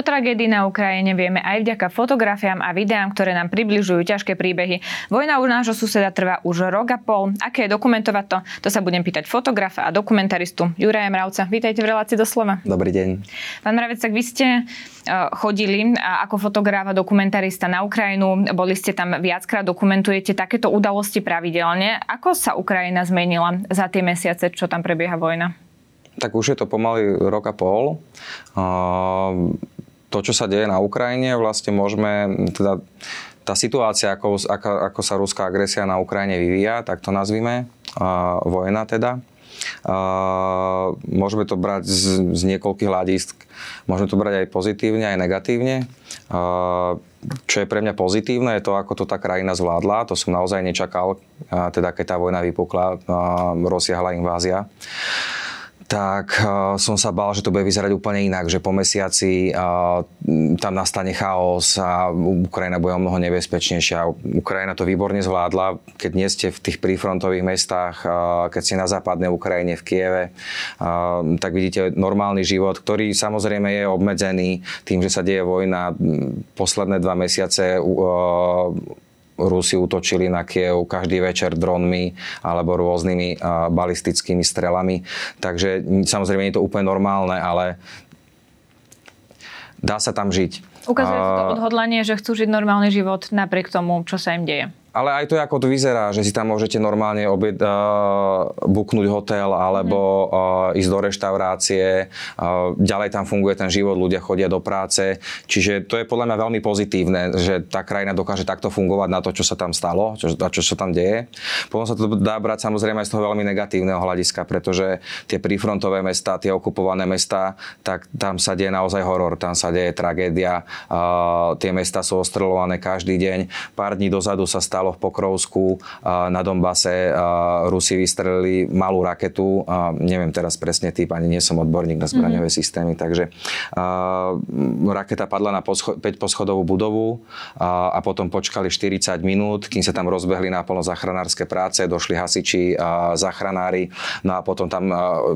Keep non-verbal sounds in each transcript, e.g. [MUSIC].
O tragédii na Ukrajine vieme aj vďaka fotografiám a videám, ktoré nám približujú ťažké príbehy. Vojna u nášho suseda trvá už rok a pol. Aké je dokumentovať to? To sa budem pýtať fotografa a dokumentaristu Juraja Mravca. Vítajte v relácii doslova. Dobrý deň. Pán Mravec, tak vy ste e, chodili ako fotograf a dokumentarista na Ukrajinu. Boli ste tam viackrát, dokumentujete takéto udalosti pravidelne. Ako sa Ukrajina zmenila za tie mesiace, čo tam prebieha vojna? Tak už je to pomaly rok a pol to, čo sa deje na Ukrajine, vlastne môžeme, teda tá situácia, ako, ako, ako sa ruská agresia na Ukrajine vyvíja, tak to nazvime, uh, vojna teda, uh, môžeme to brať z, z niekoľkých hľadisk. Môžeme to brať aj pozitívne, aj negatívne. Čo je pre mňa pozitívne, je to, ako to tá krajina zvládla. To som naozaj nečakal, teda keď tá vojna vypukla, rozsiahla invázia. Tak uh, som sa bál, že to bude vyzerať úplne inak, že po mesiaci uh, tam nastane chaos a Ukrajina bude o mnoho nebezpečnejšia. Ukrajina to výborne zvládla, keď nie ste v tých prífrontových mestách, uh, keď ste na západnej Ukrajine v Kieve, tak vidíte normálny život, ktorý samozrejme je obmedzený tým, že sa deje vojna. Posledné dva mesiace Rusi útočili na Kiev každý večer dronmi alebo rôznymi balistickými strelami. Takže samozrejme je to úplne normálne, ale dá sa tam žiť. Ukazuje to odhodlanie, že chcú žiť normálny život napriek tomu, čo sa im deje ale aj to, ako to vyzerá, že si tam môžete normálne obed, uh, buknúť hotel alebo uh, ísť do reštaurácie. Uh, ďalej tam funguje ten život, ľudia chodia do práce. Čiže to je podľa mňa veľmi pozitívne, že tá krajina dokáže takto fungovať na to, čo sa tam stalo, čo, čo sa tam deje. Potom sa to dá brať samozrejme aj z toho veľmi negatívneho hľadiska, pretože tie prífrontové mesta, tie okupované mesta, tak tam sa deje naozaj horor, tam sa deje tragédia. Uh, tie mesta sú ostrelované každý deň. Pár dní dozadu sa stalo stalo v Pokrovsku na Dombase. Rusi vystrelili malú raketu, neviem teraz presne typ, ani nie som odborník na zbraňové mm-hmm. systémy, takže raketa padla na 5 poschodovú budovu a potom počkali 40 minút, kým sa tam rozbehli naplno zachranárske práce, došli hasiči, zachranári, no a potom tam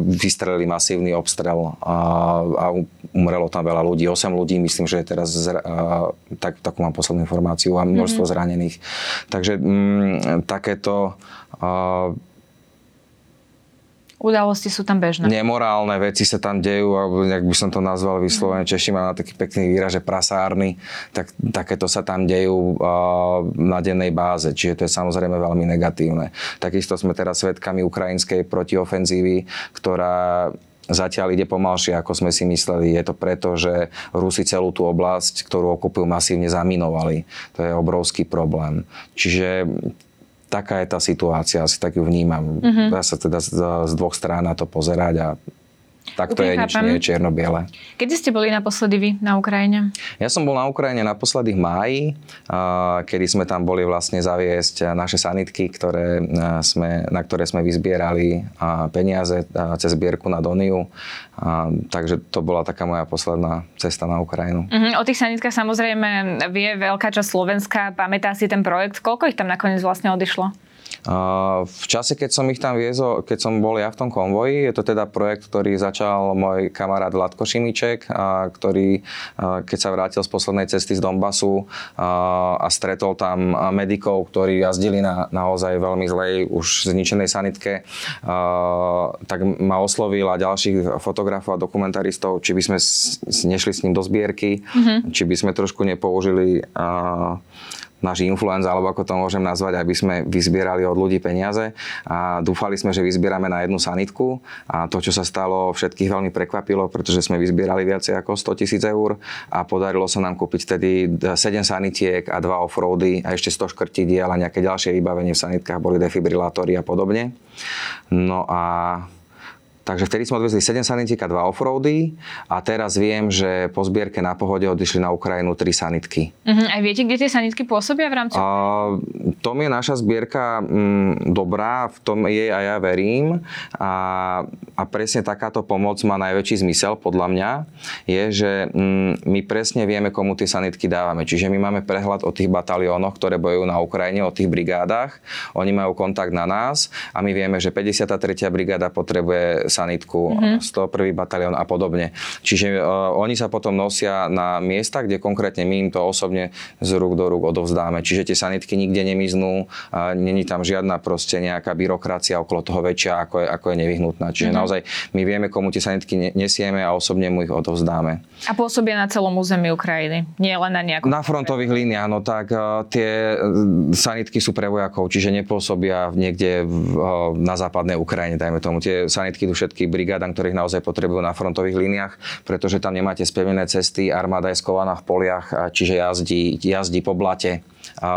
vystrelili masívny obstrel a umrelo tam veľa ľudí, 8 ľudí, myslím, že teraz, tak, takú mám poslednú informáciu a množstvo mm-hmm. zranených. Takže mm, takéto uh, Udalosti sú tam bežné. Nemorálne veci sa tam dejú, alebo jak by som to nazval vyslovene, Češi má na taký pekný výraz, že prasárny, tak takéto sa tam dejú uh, na dennej báze, čiže to je samozrejme veľmi negatívne. Takisto sme teraz svedkami ukrajinskej protiofenzívy, ktorá zatiaľ ide pomalšie, ako sme si mysleli. Je to preto, že Rusi celú tú oblasť, ktorú okupujú, masívne zaminovali. To je obrovský problém. Čiže taká je tá situácia, asi tak ju vnímam. Mm-hmm. Dá sa teda z, z dvoch strán na to pozerať a tak to je, nič nie je čierno-biele. Kedy ste boli naposledy vy na Ukrajine? Ja som bol na Ukrajine naposledy v máji, kedy sme tam boli vlastne zaviesť naše sanitky, ktoré sme, na ktoré sme vyzbierali peniaze cez zbierku na Doniu. Takže to bola taká moja posledná cesta na Ukrajinu. Uh-huh. O tých sanitkách samozrejme vie veľká časť Slovenska, pamätá si ten projekt. Koľko ich tam nakoniec vlastne odišlo? V čase, keď som ich tam viezol, keď som bol ja v tom konvoji, je to teda projekt, ktorý začal môj kamarát Vladko Šimiček, ktorý, keď sa vrátil z poslednej cesty z Donbasu a stretol tam medikov, ktorí jazdili na naozaj veľmi zlej, už zničenej sanitke, tak ma oslovil a ďalších fotografov a dokumentaristov, či by sme nešli s ním do zbierky, mm-hmm. či by sme trošku nepoužili náš influenza, alebo ako to môžem nazvať, aby sme vyzbierali od ľudí peniaze. A dúfali sme, že vyzbierame na jednu sanitku. A to, čo sa stalo, všetkých veľmi prekvapilo, pretože sme vyzbierali viacej ako 100 tisíc eur. A podarilo sa nám kúpiť tedy 7 sanitiek a 2 offroady a ešte 100 škrtidiel a nejaké ďalšie vybavenie v sanitkách, boli defibrilátory a podobne. No a Takže vtedy sme odvezli 7 sanitík a 2 offroady a teraz viem, že po zbierke na pohode odišli na Ukrajinu 3 sanitky. Uh-huh. A viete, kde tie sanitky pôsobia v rámci? A, tom je naša zbierka m, dobrá, v tom jej aj ja verím a, a presne takáto pomoc má najväčší zmysel podľa mňa, je, že m, my presne vieme, komu tie sanitky dávame. Čiže my máme prehľad o tých bataliónoch, ktoré bojujú na Ukrajine, o tých brigádach. Oni majú kontakt na nás a my vieme, že 53. brigáda potrebuje sanitku, mm-hmm. 101. batalión a podobne. Čiže uh, oni sa potom nosia na miesta, kde konkrétne my im to osobne z rúk do rúk odovzdáme. Čiže tie sanitky nikde nemiznú, uh, není tam žiadna proste nejaká byrokracia okolo toho väčšia, ako je, ako je nevyhnutná. Čiže mm-hmm. naozaj my vieme, komu tie sanitky nesieme a osobne mu ich odovzdáme. A pôsobia na celom území Ukrajiny, nie len na nejakom... Na frontových líniách, no tak uh, tie sanitky sú pre vojakov, čiže nepôsobia niekde v, uh, na západnej Ukrajine, dajme tomu. Tie sanitky idú všetky brigádam, ktorých naozaj potrebujú na frontových líniách, pretože tam nemáte spevnené cesty, armáda je skovaná v poliach, čiže jazdí, jazdí po blate a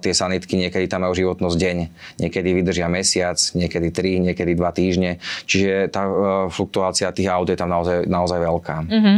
tie sanitky niekedy tam majú životnosť deň, niekedy vydržia mesiac, niekedy 3, niekedy 2 týždne, čiže tá e, fluktuácia tých aut je tam naozaj, naozaj veľká. Mm-hmm.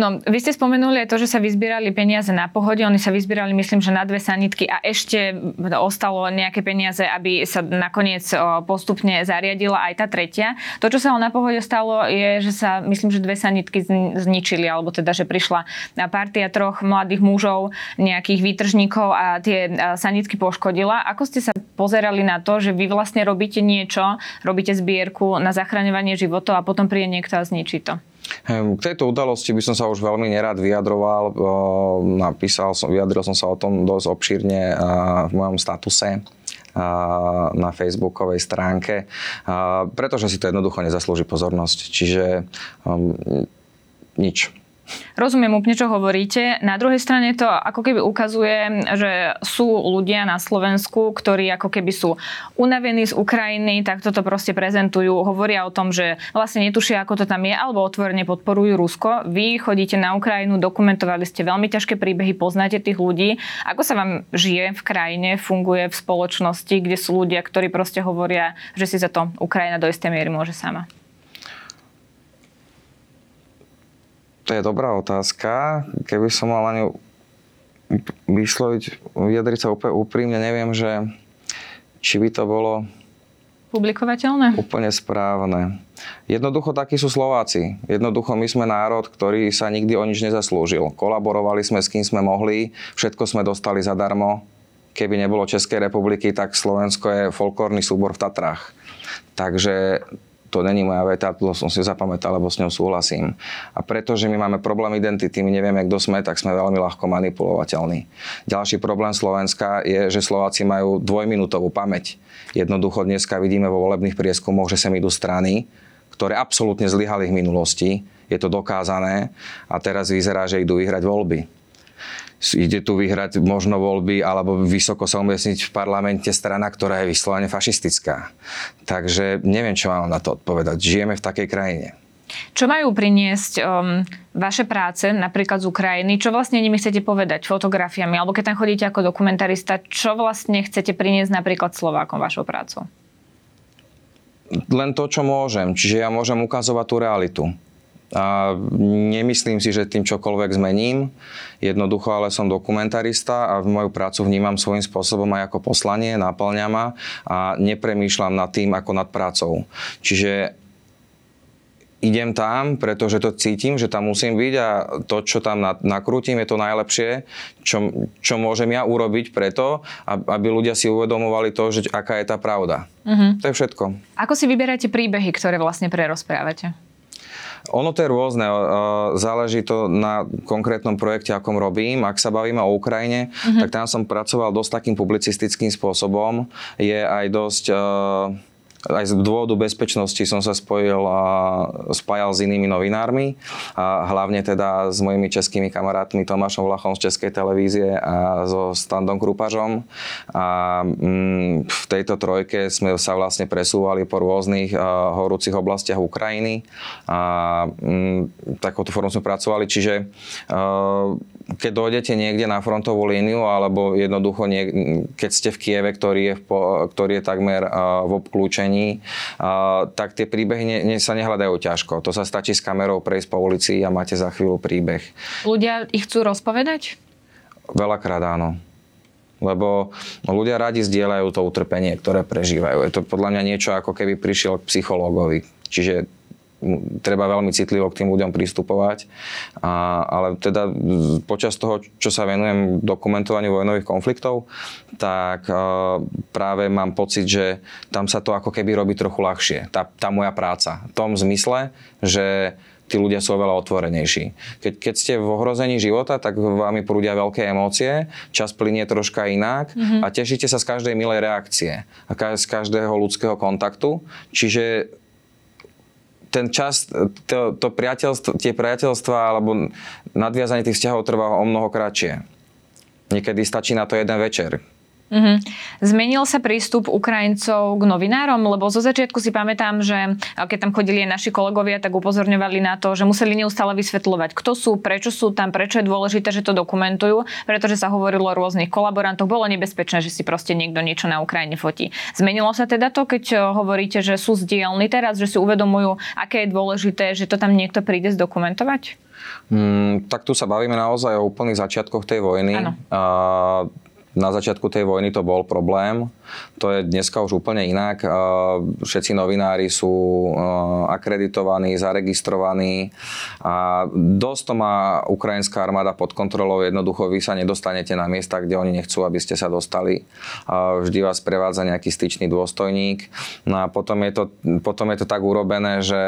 No, vy ste spomenuli aj to, že sa vyzbierali peniaze na pohode, oni sa vyzbierali myslím, že na dve sanitky a ešte ostalo nejaké peniaze, aby sa nakoniec postupne zariadila aj tá tretia. To, čo sa na pohode stalo, je, že sa myslím, že dve sanitky zničili, alebo teda, že prišla partia troch mladých mužov, nejakých výtržníkov a tie sanitky poškodila. Ako ste sa pozerali na to, že vy vlastne robíte niečo, robíte zbierku na zachraňovanie životov a potom príde niekto a zničí to? K tejto udalosti by som sa už veľmi nerad vyjadroval. Napísal som, vyjadril som sa o tom dosť obšírne v mojom statuse na facebookovej stránke, pretože si to jednoducho nezaslúži pozornosť. Čiže um, nič. Rozumiem úplne, čo hovoríte. Na druhej strane to ako keby ukazuje, že sú ľudia na Slovensku, ktorí ako keby sú unavení z Ukrajiny, tak toto proste prezentujú, hovoria o tom, že vlastne netušia, ako to tam je, alebo otvorene podporujú Rusko. Vy chodíte na Ukrajinu, dokumentovali ste veľmi ťažké príbehy, poznáte tých ľudí. Ako sa vám žije v krajine, funguje v spoločnosti, kde sú ľudia, ktorí proste hovoria, že si za to Ukrajina do istej miery môže sama? To je dobrá otázka. Keby som mal na ňu vysloviť, vyjadriť sa úplne úprimne, neviem, že či by to bolo publikovateľné? Úplne správne. Jednoducho takí sú Slováci. Jednoducho my sme národ, ktorý sa nikdy o nič nezaslúžil. Kolaborovali sme s kým sme mohli, všetko sme dostali zadarmo. Keby nebolo Českej republiky, tak Slovensko je folklórny súbor v Tatrách. Takže to není moja veta, to som si zapamätal, lebo s ňou súhlasím. A pretože my máme problém identity, my nevieme, kto sme, tak sme veľmi ľahko manipulovateľní. Ďalší problém Slovenska je, že Slováci majú dvojminútovú pamäť. Jednoducho dneska vidíme vo volebných prieskumoch, že sem idú strany, ktoré absolútne zlyhali v minulosti, je to dokázané a teraz vyzerá, že idú vyhrať voľby ide tu vyhrať možno voľby alebo vysoko sa umiestniť v parlamente strana, ktorá je vyslovene fašistická. Takže neviem, čo mám na to odpovedať. Žijeme v takej krajine. Čo majú priniesť um, vaše práce, napríklad z Ukrajiny? Čo vlastne nimi chcete povedať fotografiami? Alebo keď tam chodíte ako dokumentarista, čo vlastne chcete priniesť napríklad Slovákom vašou prácou? Len to, čo môžem. Čiže ja môžem ukazovať tú realitu. A nemyslím si, že tým čokoľvek zmením. Jednoducho, ale som dokumentarista a moju prácu vnímam svojím spôsobom aj ako poslanie, naplňa ma a nepremýšľam nad tým ako nad prácou. Čiže idem tam, pretože to cítim, že tam musím byť a to, čo tam nakrútim, je to najlepšie, čo, čo môžem ja urobiť preto, aby ľudia si uvedomovali to, že aká je tá pravda. Uh-huh. To je všetko. Ako si vyberáte príbehy, ktoré vlastne prerozprávate? Ono to je rôzne, záleží to na konkrétnom projekte, akom robím. Ak sa bavíme o Ukrajine, uh-huh. tak tam som pracoval dosť takým publicistickým spôsobom. Je aj dosť aj z dôvodu bezpečnosti som sa spojil a spájal s inými novinármi a hlavne teda s mojimi českými kamarátmi Tomášom Vlachom z Českej televízie a so Standom Krupažom. A mm, v tejto trojke sme sa vlastne presúvali po rôznych horúcich oblastiach Ukrajiny a mm, takouto formou sme pracovali, čiže keď dojdete niekde na frontovú líniu alebo jednoducho nie, keď ste v Kieve, ktorý je, v, ktorý je takmer v obklúčení riešení, tak tie príbehy ne, ne, sa nehľadajú ťažko. To sa stačí s kamerou prejsť po ulici a máte za chvíľu príbeh. Ľudia ich chcú rozpovedať? Veľakrát áno lebo ľudia radi zdieľajú to utrpenie, ktoré prežívajú. Je to podľa mňa niečo, ako keby prišiel k psychológovi. Čiže treba veľmi citlivo k tým ľuďom pristupovať. A, ale teda počas toho, čo sa venujem dokumentovaniu vojnových konfliktov, tak a, práve mám pocit, že tam sa to ako keby robí trochu ľahšie. Tá, tá moja práca. V tom zmysle, že tí ľudia sú oveľa otvorenejší. Keď, keď ste v ohrození života, tak vám prúdia veľké emócie, čas plinie troška inak mm-hmm. a tešíte sa z každej milej reakcie a z každého ľudského kontaktu. Čiže ten čas, to, to priateľstvo, tie priateľstva alebo nadviazanie tých vzťahov trvá o mnoho kratšie. Niekedy stačí na to jeden večer, Mm-hmm. Zmenil sa prístup Ukrajincov k novinárom? Lebo zo začiatku si pamätám, že keď tam chodili aj naši kolegovia, tak upozorňovali na to, že museli neustále vysvetľovať, kto sú, prečo sú tam, prečo je dôležité, že to dokumentujú, pretože sa hovorilo o rôznych kolaborantoch. Bolo nebezpečné, že si proste niekto niečo na Ukrajine fotí. Zmenilo sa teda to, keď hovoríte, že sú zdielni teraz, že si uvedomujú, aké je dôležité, že to tam niekto príde zdokumentovať? Mm, tak tu sa bavíme naozaj o úplných začiatkoch tej vojny. Áno. A na začiatku tej vojny to bol problém. To je dneska už úplne inak. Všetci novinári sú akreditovaní, zaregistrovaní a dosť to má ukrajinská armáda pod kontrolou. Jednoducho vy sa nedostanete na miesta, kde oni nechcú, aby ste sa dostali. Vždy vás prevádza nejaký styčný dôstojník. No a potom je to, potom je to tak urobené, že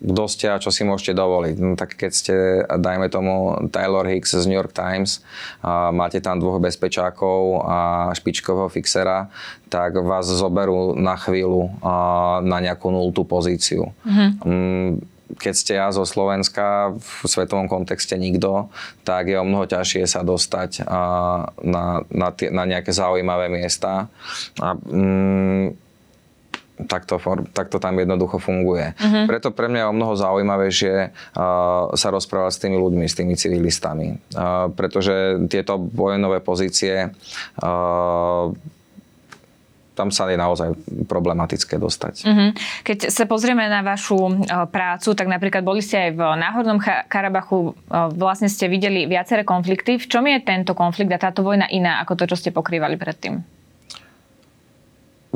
kto ste a čo si môžete dovoliť. No, tak keď ste, dajme tomu, Taylor Hicks z New York Times, a máte tam dvoch bezpečákov a špičkového fixera, tak vás zoberú na chvíľu a, na nejakú nultú pozíciu. Mm-hmm keď ste ja zo Slovenska v svetovom kontexte nikto, tak je o mnoho ťažšie sa dostať na, na, tie, na nejaké zaujímavé miesta. A, mm, tak to, tak to tam jednoducho funguje. Uh-huh. Preto pre mňa je o mnoho zaujímavejšie uh, sa rozprávať s tými ľuďmi, s tými civilistami. Uh, pretože tieto vojnové pozície uh, tam sa je naozaj problematické dostať. Uh-huh. Keď sa pozrieme na vašu uh, prácu, tak napríklad boli ste aj v Náhornom Karabachu, uh, vlastne ste videli viaceré konflikty. V čom je tento konflikt a táto vojna iná ako to, čo ste pokrývali predtým?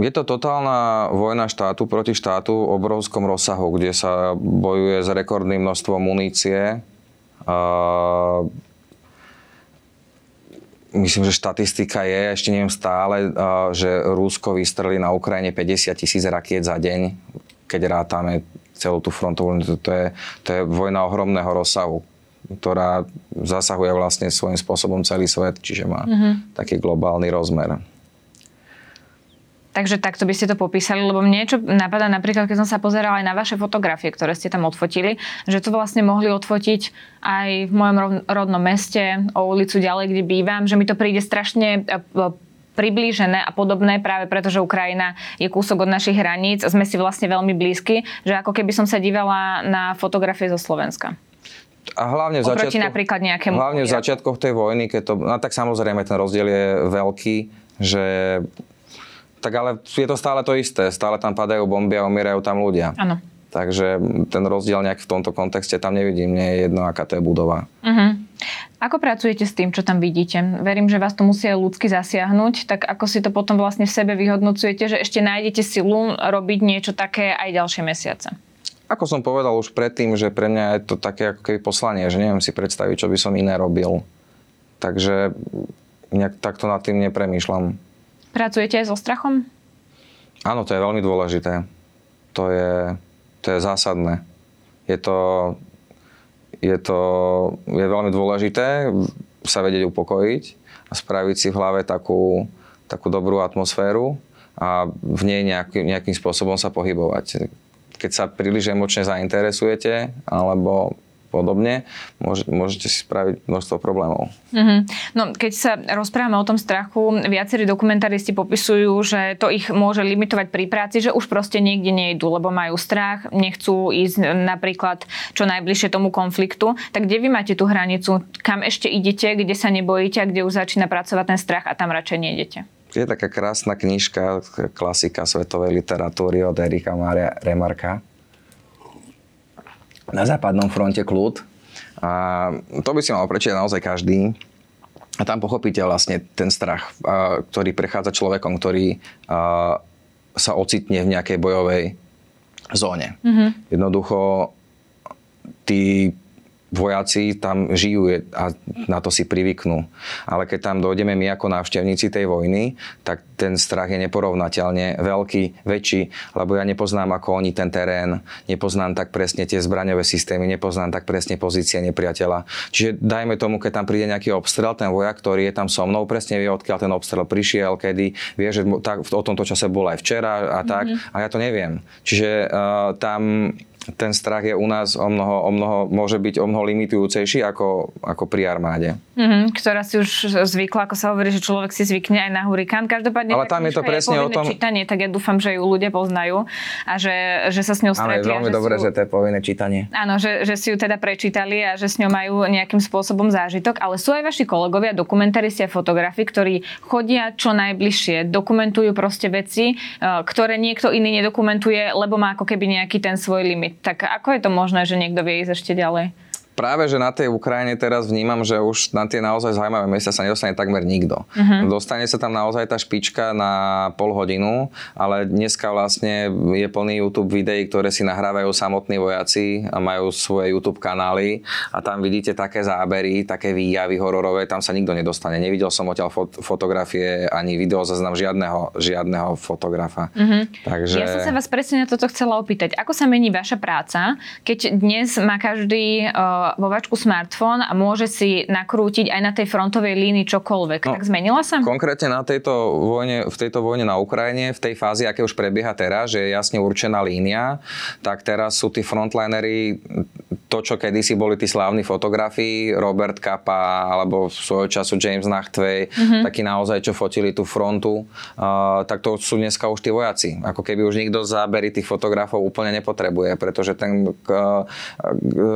Je to totálna vojna štátu proti štátu v obrovskom rozsahu, kde sa bojuje s rekordným množstvom munície. A myslím, že štatistika je, ešte neviem stále, že Rusko vystrelí na Ukrajine 50 tisíc rakiet za deň, keď rátame celú tú frontovú. To je, to je vojna ohromného rozsahu ktorá zasahuje vlastne svojím spôsobom celý svet, čiže má mm-hmm. taký globálny rozmer. Takže takto by ste to popísali, lebo mne čo napadá napríklad, keď som sa pozerala aj na vaše fotografie, ktoré ste tam odfotili, že to vlastne mohli odfotiť aj v mojom rodnom meste, o ulicu ďalej, kde bývam, že mi to príde strašne e, priblížené a podobné práve preto, že Ukrajina je kúsok od našich hraníc a sme si vlastne veľmi blízky, že ako keby som sa dívala na fotografie zo Slovenska. A hlavne v, začiatkoch, napríklad nejakému hlavne v začiatkoch tej vojny, keď to, no tak samozrejme ten rozdiel je veľký, že tak ale je to stále to isté. Stále tam padajú bomby a umierajú tam ľudia. Áno. Takže ten rozdiel nejak v tomto kontexte tam nevidím. Nie je jedno, aká to je budova. Uh-huh. Ako pracujete s tým, čo tam vidíte? Verím, že vás to musí ľudsky zasiahnuť. Tak ako si to potom vlastne v sebe vyhodnocujete, že ešte nájdete silu robiť niečo také aj ďalšie mesiace? Ako som povedal už predtým, že pre mňa je to také ako keby poslanie, že neviem si predstaviť, čo by som iné robil. Takže nejak takto nad tým nepremýšľam. Pracujete aj so strachom? Áno, to je veľmi dôležité. To je, to je zásadné. Je to, je to je veľmi dôležité sa vedieť upokojiť a spraviť si v hlave takú, takú dobrú atmosféru a v nej nejaký, nejakým spôsobom sa pohybovať. Keď sa príliš emočne zainteresujete alebo podobne, môže, môžete si spraviť množstvo problémov. Mm-hmm. No, keď sa rozprávame o tom strachu, viacerí dokumentaristi popisujú, že to ich môže limitovať pri práci, že už proste niekde nejdu, lebo majú strach, nechcú ísť napríklad čo najbližšie tomu konfliktu. Tak kde vy máte tú hranicu? Kam ešte idete, kde sa nebojíte a kde už začína pracovať ten strach a tam radšej nejdete? Je taká krásna knižka, klasika svetovej literatúry od Erika Mária Remarka. Na západnom fronte kľud. A to by si mal prečítať naozaj každý. A tam pochopíte vlastne ten strach, ktorý prechádza človekom, ktorý sa ocitne v nejakej bojovej zóne. Mm-hmm. Jednoducho, tí vojaci tam žijú a na to si privyknú. Ale keď tam dojdeme my ako návštevníci tej vojny, tak ten strach je neporovnateľne veľký, väčší, lebo ja nepoznám ako oni ten terén, nepoznám tak presne tie zbraňové systémy, nepoznám tak presne pozície nepriateľa. Čiže dajme tomu, keď tam príde nejaký obstrel, ten vojak, ktorý je tam so mnou, presne vie, odkiaľ ten obstrel prišiel, kedy vie, že tak, o tomto čase bol aj včera a tak, mm-hmm. a ja to neviem. Čiže uh, tam ten strach je u nás o mnoho, o mnoho, môže byť o mnoho limitujúcejší ako, ako pri armáde. Mm-hmm, ktorá si už zvykla, ako sa hovorí, že človek si zvykne aj na hurikán. Každopádne Ale tam je to presne je o tom... čítanie, tak ja dúfam, že ju ľudia poznajú a že, že sa s ňou stretli. Ale je veľmi dobré, že to je povinné čítanie. Áno, že, že si ju teda prečítali a že s ňou majú nejakým spôsobom zážitok. Ale sú aj vaši kolegovia, dokumentaristi a fotografi, ktorí chodia čo najbližšie, dokumentujú proste veci, e, ktoré niekto iný nedokumentuje, lebo má ako keby nejaký ten svoj limit tak ako je to možné, že niekto vie ísť ešte ďalej? Práve, že na tej Ukrajine teraz vnímam, že už na tie naozaj zaujímavé miesta sa nedostane takmer nikto. Uh-huh. Dostane sa tam naozaj tá špička na pol hodinu, ale dneska vlastne je plný YouTube videí, ktoré si nahrávajú samotní vojaci a majú svoje YouTube kanály a tam vidíte také zábery, také výjavy hororové, tam sa nikto nedostane. Nevidel som odtiaľ fot- fotografie ani video zaznam žiadneho, žiadneho fotografa. Uh-huh. Takže... Ja som sa vás presne na toto chcela opýtať. Ako sa mení vaša práca, keď dnes má každý uh, vo vačku smartfón a môže si nakrútiť aj na tej frontovej línii čokoľvek. No, tak zmenila sa? Konkrétne na tejto vojne, v tejto vojne na Ukrajine, v tej fázi, aké už prebieha teraz, že je jasne určená línia, tak teraz sú tí frontlinery to, čo kedysi boli tí slávni fotografii, Robert Kappa alebo svojho času James Nachtwey, mm-hmm. takí naozaj, čo fotili tú frontu, uh, tak to sú dneska už tí vojaci. Ako keby už nikto zábery tých fotografov úplne nepotrebuje, pretože ten uh,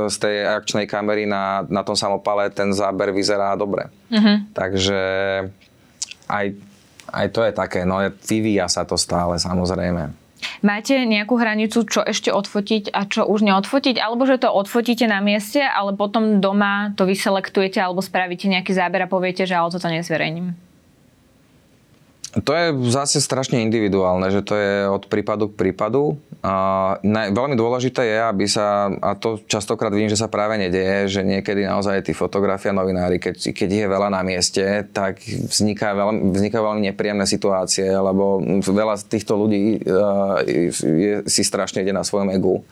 z tej akčnej kamery na, na tom samopale ten záber vyzerá dobre. Mm-hmm. Takže aj, aj to je také, no vyvíja sa to stále samozrejme. Máte nejakú hranicu, čo ešte odfotiť a čo už neodfotiť? Alebo že to odfotíte na mieste, ale potom doma to vyselektujete alebo spravíte nejaký záber a poviete, že ale toto nezverejním? To je zase strašne individuálne, že to je od prípadu k prípadu. A ne, veľmi dôležité je, aby sa, a to častokrát vidím, že sa práve nedieje, že niekedy naozaj tí fotografia novinári, keď, keď je veľa na mieste, tak vzniká veľmi, vznikajú veľmi nepríjemné situácie, lebo veľa z týchto ľudí uh, je, si strašne ide na svojom egu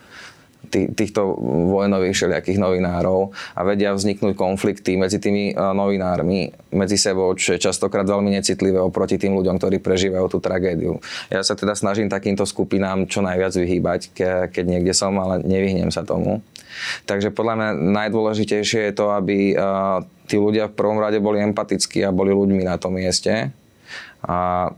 týchto vojnových všelijakých novinárov a vedia vzniknúť konflikty medzi tými e, novinármi, medzi sebou, čo je častokrát veľmi necitlivé oproti tým ľuďom, ktorí prežívajú tú tragédiu. Ja sa teda snažím takýmto skupinám čo najviac vyhýbať, keď niekde som, ale nevyhnem sa tomu. Takže podľa mňa najdôležitejšie je to, aby e, tí ľudia v prvom rade boli empatickí a boli ľuďmi na tom mieste. A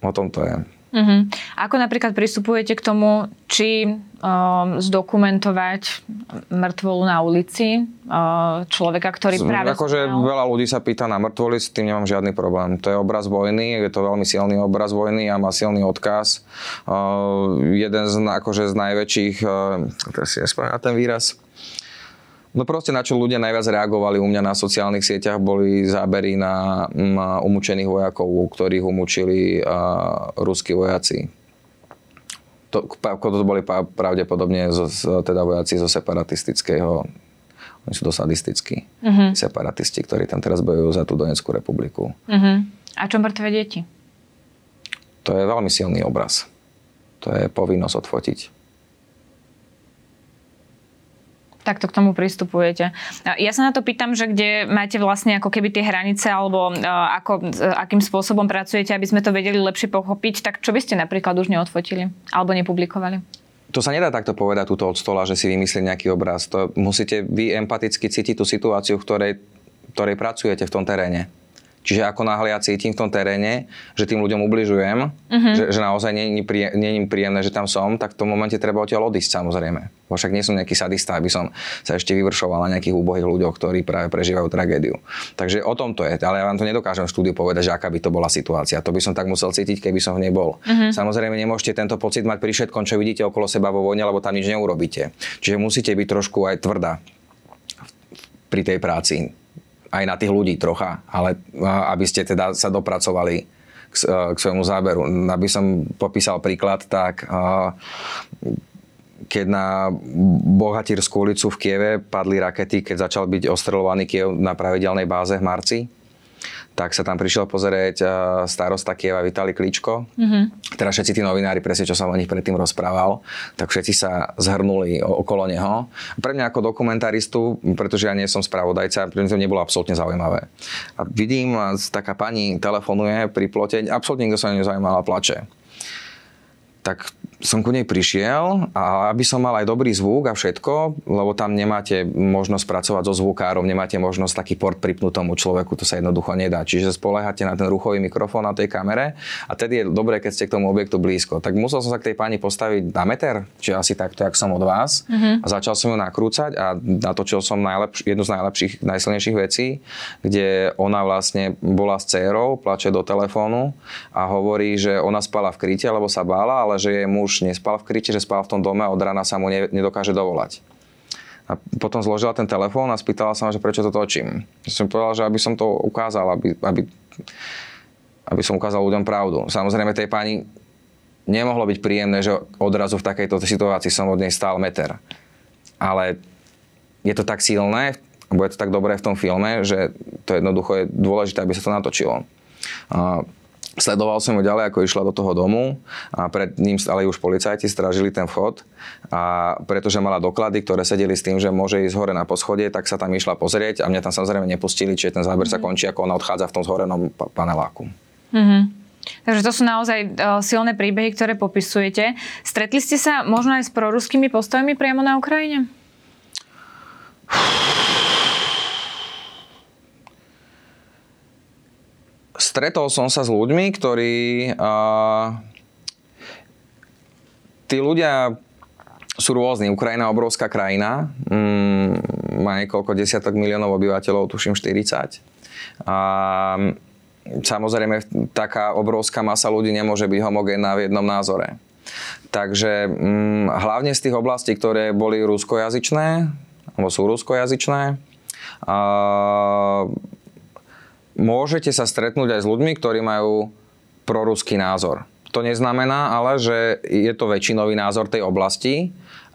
o tom to je. Uh-huh. Ako napríklad pristupujete k tomu, či um, zdokumentovať mŕtvolu na ulici uh, človeka, ktorý Z, práve... Akože zomrel. veľa ľudí sa pýta na mŕtvoli, s tým nemám žiadny problém. To je obraz vojny, je to veľmi silný obraz vojny a má silný odkaz. Uh, jeden z, akože z najväčších, uh, teraz si ten výraz, No proste na čo ľudia najviac reagovali u mňa na sociálnych sieťach boli zábery na, na umúčených vojakov, ktorých umúčili uh, ruskí vojaci. To, to boli pravdepodobne zo, teda vojaci zo separatistického oni sú dosť sadistickí. Uh-huh. Separatisti, ktorí tam teraz bojujú za tú Donetskú republiku. Uh-huh. A čo mŕtve deti? To je veľmi silný obraz. To je povinnosť odfotiť takto k tomu pristupujete. Ja sa na to pýtam, že kde máte vlastne ako keby tie hranice alebo ako, akým spôsobom pracujete, aby sme to vedeli lepšie pochopiť, tak čo by ste napríklad už neodfotili alebo nepublikovali? To sa nedá takto povedať túto od stola, že si vymyslieť nejaký obraz. To musíte vy empaticky cítiť tú situáciu, v ktorej, ktorej pracujete v tom teréne. Čiže ako náhle ja cítim v tom teréne, že tým ľuďom ubližujem, uh-huh. že, že naozaj nie, nie, príjem, nie je príjemné, že tam som, tak v tom momente treba odtiaľ odísť samozrejme. Bo však nie som nejaký sadista, aby som sa ešte vyvršoval na nejakých úbohých ľuďoch, ktorí práve prežívajú tragédiu. Takže o tom to je, ale ja vám to nedokážem v štúdiu povedať, že aká by to bola situácia. To by som tak musel cítiť, keby som v nej bol. Uh-huh. Samozrejme nemôžete tento pocit mať pri všetkom, čo vidíte okolo seba vo vojne, lebo tam nič neurobíte. Čiže musíte byť trošku aj tvrdá pri tej práci aj na tých ľudí trocha, ale aby ste teda sa dopracovali k, k svojmu záberu. Aby som popísal príklad, tak keď na Bohatírskú ulicu v Kieve padli rakety, keď začal byť ostrelovaný Kiev na pravidelnej báze v marci, tak sa tam prišiel pozrieť uh, starosta Kieva Vitali Kličko. Mm-hmm. Teraz všetci tí novinári, presne čo som o nich predtým rozprával, tak všetci sa zhrnuli okolo neho. Pre mňa ako dokumentaristu, pretože ja nie som spravodajca, pre mňa to nebolo absolútne zaujímavé. A vidím, taká pani telefonuje pri plote, absolútne nikto sa nezaujímal a plače. Tak som ku nej prišiel a aby som mal aj dobrý zvuk a všetko, lebo tam nemáte možnosť pracovať so zvukárom, nemáte možnosť taký port pripnúť tomu človeku, to sa jednoducho nedá. Čiže spoliehate na ten ruchový mikrofón na tej kamere a tedy je dobré, keď ste k tomu objektu blízko. Tak musel som sa k tej pani postaviť na meter, či asi takto, jak som od vás. Mm-hmm. A začal som ju nakrúcať a natočil som najlepš- jednu z najlepších, najsilnejších vecí, kde ona vlastne bola s dcerou, plače do telefónu a hovorí, že ona spala v kryte, lebo sa bála, ale že jej muž už nespal v kryte, že spal v tom dome a od rána sa mu ne, nedokáže dovolať. A potom zložila ten telefón a spýtala sa ma, že prečo to točím. Som povedal, že aby som to ukázal, aby, aby, aby som ukázal ľuďom pravdu. Samozrejme tej pani nemohlo byť príjemné, že odrazu v takejto situácii som od nej stál meter. Ale je to tak silné, alebo je to tak dobré v tom filme, že to jednoducho je dôležité, aby sa to natočilo. Sledoval som ju ďalej, ako išla do toho domu a pred ním ale už policajti strážili ten vchod a pretože mala doklady, ktoré sedeli s tým, že môže ísť hore na poschodie, tak sa tam išla pozrieť a mňa tam samozrejme nepustili, čiže ten záber mm-hmm. sa mhm. končí, ako ona odchádza v tom zhorenom paneláku. Mm-hmm. Takže to sú naozaj uh, silné príbehy, ktoré popisujete. Stretli ste sa možno aj s proruskými postojmi priamo na Ukrajine? [SIGHS] [LAUGHS] stretol som sa s ľuďmi, ktorí... Uh, tí ľudia sú rôzni. Ukrajina je obrovská krajina. Mm, má niekoľko desiatok miliónov obyvateľov, tuším 40. A samozrejme taká obrovská masa ľudí nemôže byť homogénna v jednom názore. Takže mm, hlavne z tých oblastí, ktoré boli ruskojazyčné, alebo sú ruskojazyčné, a môžete sa stretnúť aj s ľuďmi, ktorí majú proruský názor. To neznamená ale, že je to väčšinový názor tej oblasti,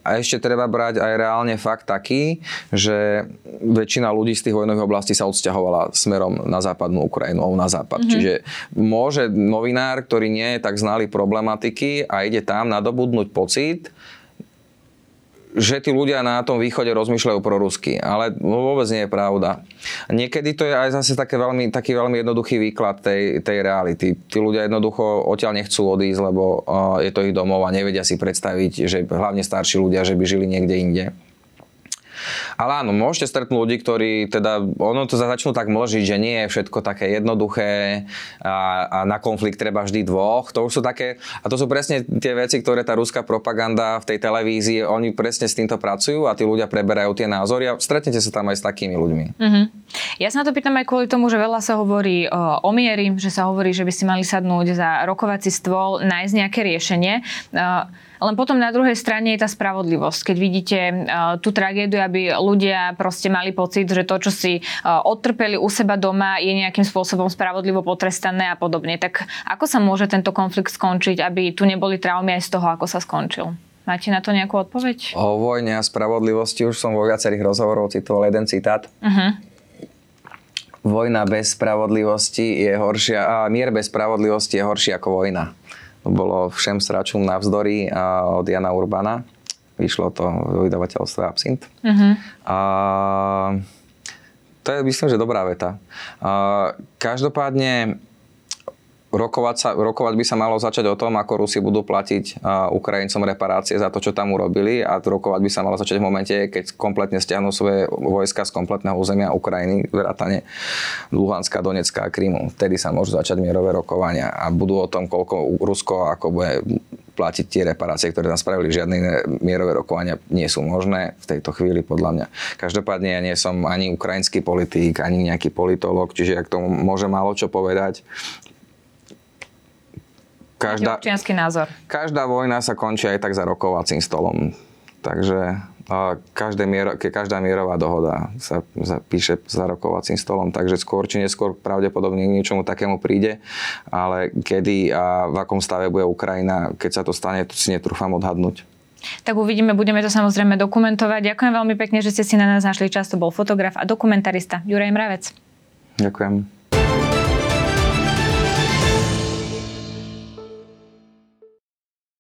a ešte treba brať aj reálne fakt taký, že väčšina ľudí z tých vojnových oblastí sa odsťahovala smerom na západnú Ukrajinu, na západ. Mm-hmm. Čiže môže novinár, ktorý nie je tak znalý problematiky a ide tam nadobudnúť pocit, že tí ľudia na tom východe rozmýšľajú pro rusky, ale vôbec nie je pravda. Niekedy to je aj zase také veľmi, taký veľmi jednoduchý výklad tej, tej reality. Tí ľudia jednoducho odtiaľ nechcú odísť, lebo uh, je to ich domov a nevedia si predstaviť, že hlavne starší ľudia, že by žili niekde inde. Ale áno, môžete stretnúť ľudí, ktorí teda, ono to začnú tak mlžiť, že nie je všetko také jednoduché a, a na konflikt treba vždy dvoch. To už sú také, a to sú presne tie veci, ktoré tá ruská propaganda v tej televízii, oni presne s týmto pracujú a tí ľudia preberajú tie názory a stretnete sa tam aj s takými ľuďmi. Mm-hmm. Ja sa na to pýtam aj kvôli tomu, že veľa sa hovorí o, o miery, že sa hovorí, že by si mali sadnúť za rokovací stôl, nájsť nejaké riešenie. Uh, len potom na druhej strane je tá spravodlivosť. Keď vidíte uh, tú tragédiu, aby ľudia proste mali pocit, že to, čo si uh, odtrpeli u seba doma, je nejakým spôsobom spravodlivo potrestané a podobne. Tak ako sa môže tento konflikt skončiť, aby tu neboli traumy aj z toho, ako sa skončil? Máte na to nejakú odpoveď? O vojne a spravodlivosti už som vo viacerých rozhovoroch citoval jeden citát. Uh-huh. Vojna bez spravodlivosti je horšia, a mier bez spravodlivosti je horší ako vojna. Bolo Všem sračom navzdory od Jana Urbana. Vyšlo to v vydavateľstve Absint. Uh-huh. A to je, myslím, že dobrá veta. A každopádne rokovať, sa, rokovať by sa malo začať o tom, ako Rusi budú platiť Ukrajincom reparácie za to, čo tam urobili a rokovať by sa malo začať v momente, keď kompletne stiahnu svoje vojska z kompletného územia Ukrajiny, vrátane Luhanska, Donecka a Krymu. Vtedy sa môžu začať mierové rokovania a budú o tom, koľko Rusko ako bude platiť tie reparácie, ktoré tam spravili. Žiadne mierové rokovania nie sú možné v tejto chvíli, podľa mňa. Každopádne ja nie som ani ukrajinský politík, ani nejaký politolog, čiže ja k tomu môžem málo čo povedať. Každá, občianský názor. Každá vojna sa končí aj tak za rokovacím stolom. Takže každé miero, každá mierová dohoda sa, sa píše za rokovacím stolom, takže skôr či neskôr pravdepodobne k niečomu takému príde, ale kedy a v akom stave bude Ukrajina, keď sa to stane, to si netrúfam odhadnúť. Tak uvidíme, budeme to samozrejme dokumentovať. Ďakujem veľmi pekne, že ste si na nás našli čas. To bol fotograf a dokumentarista Juraj Mravec. Ďakujem.